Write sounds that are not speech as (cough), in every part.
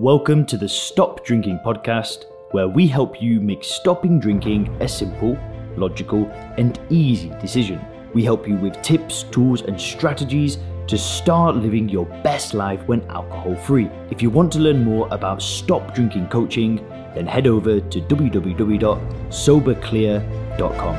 Welcome to the Stop Drinking podcast, where we help you make stopping drinking a simple, logical, and easy decision. We help you with tips, tools, and strategies to start living your best life when alcohol free. If you want to learn more about stop drinking coaching, then head over to www.soberclear.com.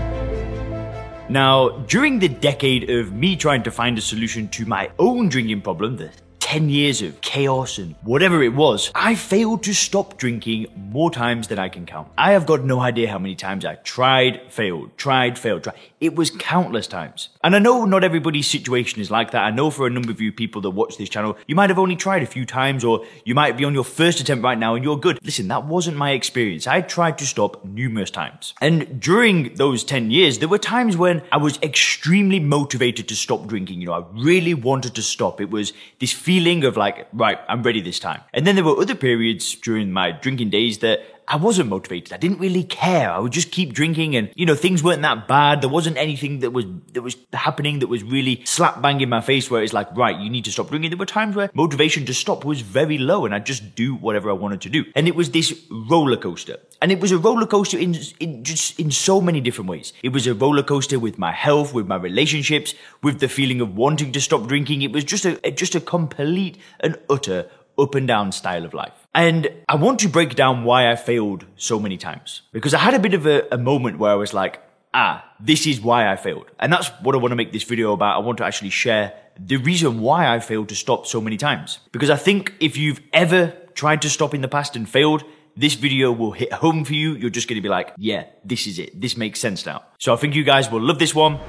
Now, during the decade of me trying to find a solution to my own drinking problem, the 10 years of chaos and whatever it was, I failed to stop drinking more times than I can count. I have got no idea how many times I tried, failed, tried, failed, tried. It was countless times. And I know not everybody's situation is like that. I know for a number of you people that watch this channel, you might have only tried a few times or you might be on your first attempt right now and you're good. Listen, that wasn't my experience. I tried to stop numerous times. And during those 10 years, there were times when I was extremely motivated to stop drinking. You know, I really wanted to stop. It was this feeling feeling of like, right, I'm ready this time. And then there were other periods during my drinking days that I wasn't motivated. I didn't really care. I would just keep drinking and, you know, things weren't that bad. There wasn't anything that was, that was happening that was really slap bang in my face where it's like, right, you need to stop drinking. There were times where motivation to stop was very low and I'd just do whatever I wanted to do. And it was this roller coaster. And it was a roller coaster in, in just in so many different ways. It was a roller coaster with my health, with my relationships, with the feeling of wanting to stop drinking. It was just a, just a complete and utter up and down style of life. And I want to break down why I failed so many times. Because I had a bit of a, a, moment where I was like, ah, this is why I failed. And that's what I want to make this video about. I want to actually share the reason why I failed to stop so many times. Because I think if you've ever tried to stop in the past and failed, this video will hit home for you. You're just going to be like, yeah, this is it. This makes sense now. So I think you guys will love this one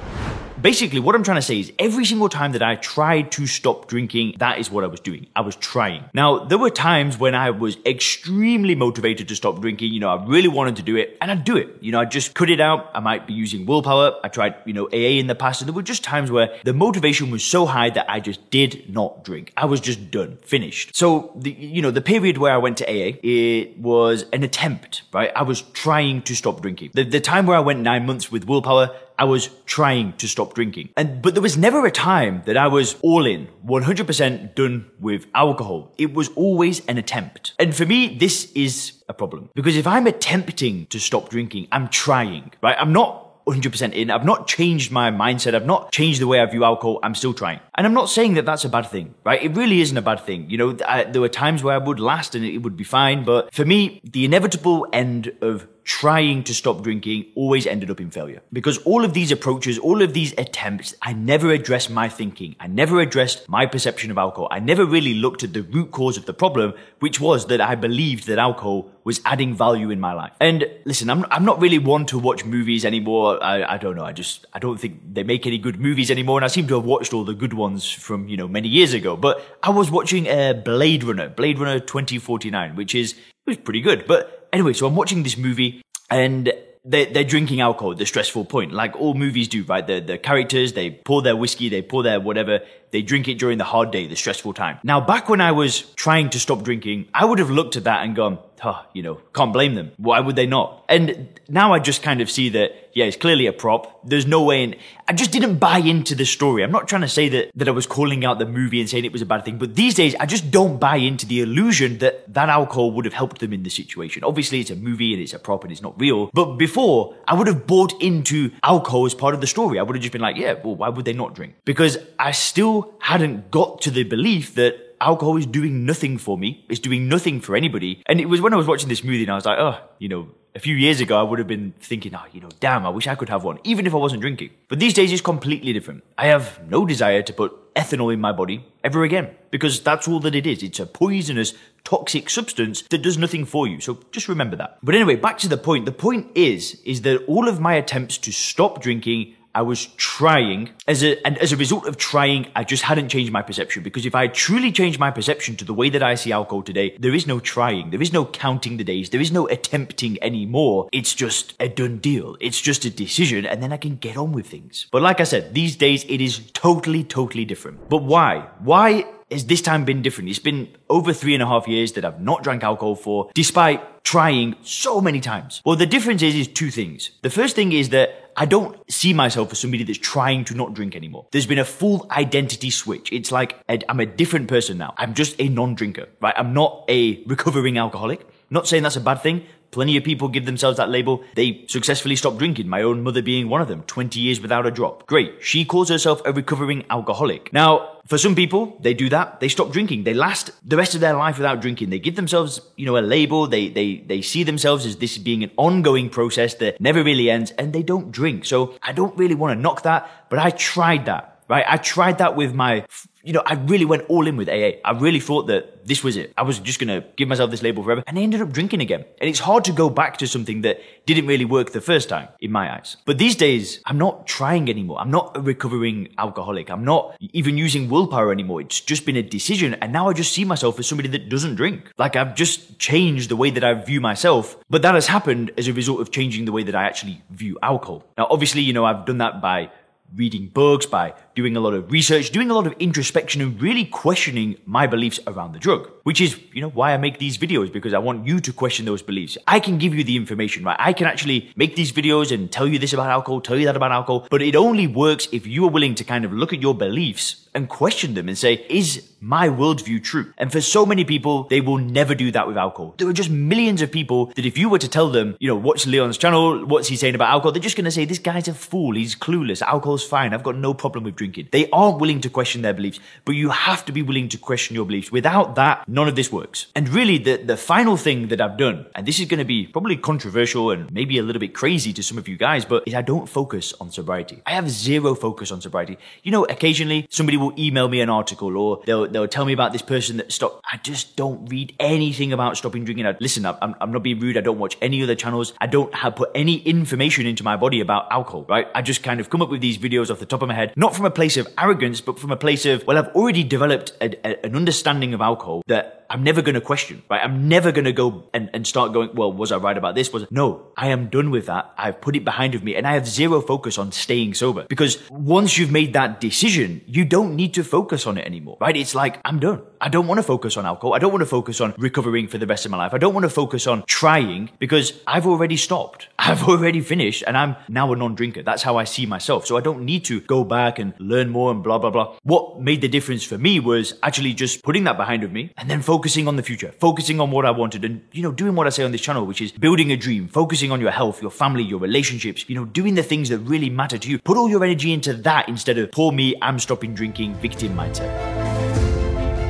basically what I'm trying to say is every single time that I tried to stop drinking, that is what I was doing. I was trying. Now, there were times when I was extremely motivated to stop drinking. You know, I really wanted to do it and I'd do it. You know, I just cut it out. I might be using willpower. I tried, you know, AA in the past and there were just times where the motivation was so high that I just did not drink. I was just done, finished. So the, you know, the period where I went to AA, it was an attempt, right? I was trying to stop drinking. The, the time where I went nine months with willpower, I was trying to stop drinking. And, but there was never a time that I was all in, 100% done with alcohol. It was always an attempt. And for me, this is a problem. Because if I'm attempting to stop drinking, I'm trying, right? I'm not 100% in. I've not changed my mindset. I've not changed the way I view alcohol. I'm still trying. And I'm not saying that that's a bad thing, right? It really isn't a bad thing. You know, I, there were times where I would last and it would be fine. But for me, the inevitable end of trying to stop drinking always ended up in failure. Because all of these approaches, all of these attempts, I never addressed my thinking. I never addressed my perception of alcohol. I never really looked at the root cause of the problem, which was that I believed that alcohol was adding value in my life. And listen, I'm, I'm not really one to watch movies anymore. I, I don't know. I just, I don't think they make any good movies anymore. And I seem to have watched all the good ones from, you know, many years ago. But I was watching uh, Blade Runner, Blade Runner 2049, which is, it was pretty good. But Anyway, so I'm watching this movie and they're, they're drinking alcohol, the stressful point, like all movies do, right? The, the characters, they pour their whiskey, they pour their whatever, they drink it during the hard day, the stressful time. Now, back when I was trying to stop drinking, I would have looked at that and gone, oh, you know, can't blame them. Why would they not? And now I just kind of see that yeah, it's clearly a prop. There's no way in. I just didn't buy into the story. I'm not trying to say that, that I was calling out the movie and saying it was a bad thing, but these days I just don't buy into the illusion that that alcohol would have helped them in the situation. Obviously, it's a movie and it's a prop and it's not real. But before, I would have bought into alcohol as part of the story. I would have just been like, yeah, well, why would they not drink? Because I still hadn't got to the belief that alcohol is doing nothing for me. It's doing nothing for anybody. And it was when I was watching this movie and I was like, oh, you know, a few years ago, I would have been thinking, oh, you know, damn, I wish I could have one, even if I wasn't drinking. But these days, it's completely different. I have no desire to put ethanol in my body ever again, because that's all that it is. It's a poisonous, toxic substance that does nothing for you. So just remember that. But anyway, back to the point. The point is, is that all of my attempts to stop drinking I was trying as a, and as a result of trying, I just hadn't changed my perception because if I truly changed my perception to the way that I see alcohol today, there is no trying. There is no counting the days. There is no attempting anymore. It's just a done deal. It's just a decision and then I can get on with things. But like I said, these days it is totally, totally different. But why? Why has this time been different? It's been over three and a half years that I've not drank alcohol for, despite trying so many times. Well, the difference is, is two things. The first thing is that I don't see myself as somebody that's trying to not drink anymore. There's been a full identity switch. It's like I'm a different person now. I'm just a non-drinker, right? I'm not a recovering alcoholic. Not saying that's a bad thing. Plenty of people give themselves that label. They successfully stopped drinking, my own mother being one of them, 20 years without a drop. Great. She calls herself a recovering alcoholic. Now, for some people, they do that. They stop drinking. They last the rest of their life without drinking. They give themselves, you know, a label. They, they, they see themselves as this being an ongoing process that never really ends and they don't drink. So I don't really want to knock that, but I tried that, right? I tried that with my you know, I really went all in with AA. I really thought that this was it. I was just going to give myself this label forever. And I ended up drinking again. And it's hard to go back to something that didn't really work the first time in my eyes. But these days, I'm not trying anymore. I'm not a recovering alcoholic. I'm not even using willpower anymore. It's just been a decision. And now I just see myself as somebody that doesn't drink. Like I've just changed the way that I view myself. But that has happened as a result of changing the way that I actually view alcohol. Now, obviously, you know, I've done that by reading books, by doing a lot of research, doing a lot of introspection and really questioning my beliefs around the drug, which is, you know, why I make these videos because I want you to question those beliefs. I can give you the information, right? I can actually make these videos and tell you this about alcohol, tell you that about alcohol, but it only works if you are willing to kind of look at your beliefs and question them and say, is my worldview true? And for so many people, they will never do that with alcohol. There are just millions of people that if you were to tell them, you know, watch Leon's channel, what's he saying about alcohol, they're just going to say, this guy's a fool. He's clueless. Alcohol's fine. I've got no problem with drinking. They aren't willing to question their beliefs, but you have to be willing to question your beliefs. Without that, none of this works. And really, the, the final thing that I've done, and this is going to be probably controversial and maybe a little bit crazy to some of you guys, but is I don't focus on sobriety. I have zero focus on sobriety. You know, occasionally somebody will email me an article or they'll, they'll tell me about this person that stopped. I just don't read anything about stopping drinking. I, listen, up, I'm, I'm not being rude. I don't watch any other channels. I don't have put any information into my body about alcohol, right? I just kind of come up with these videos off the top of my head, not from a place of arrogance, but from a place of, well, I've already developed a, a, an understanding of alcohol that I'm never going to question, right? I'm never going to go and, and start going, well, was I right about this? Was no, I am done with that. I've put it behind of me and I have zero focus on staying sober because once you've made that decision, you don't need to focus on it anymore, right? It's like, I'm done. I don't want to focus on alcohol. I don't want to focus on recovering for the rest of my life. I don't want to focus on trying because I've already stopped. (laughs) I've already finished and I'm now a non-drinker. That's how I see myself. So I don't need to go back and learn more and blah, blah, blah. What made the difference for me was actually just putting that behind of me and then focusing on the future, focusing on what I wanted and, you know, doing what I say on this channel, which is building a dream, focusing on your health, your family, your relationships, you know, doing the things that really matter to you. Put all your energy into that instead of poor me, I'm stopping drinking, victim mindset.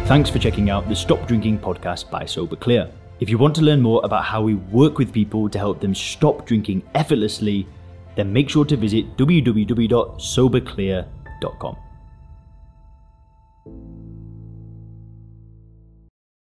Thanks for checking out the Stop Drinking podcast by Sober Clear. If you want to learn more about how we work with people to help them stop drinking effortlessly, then make sure to visit www.soberclear.com.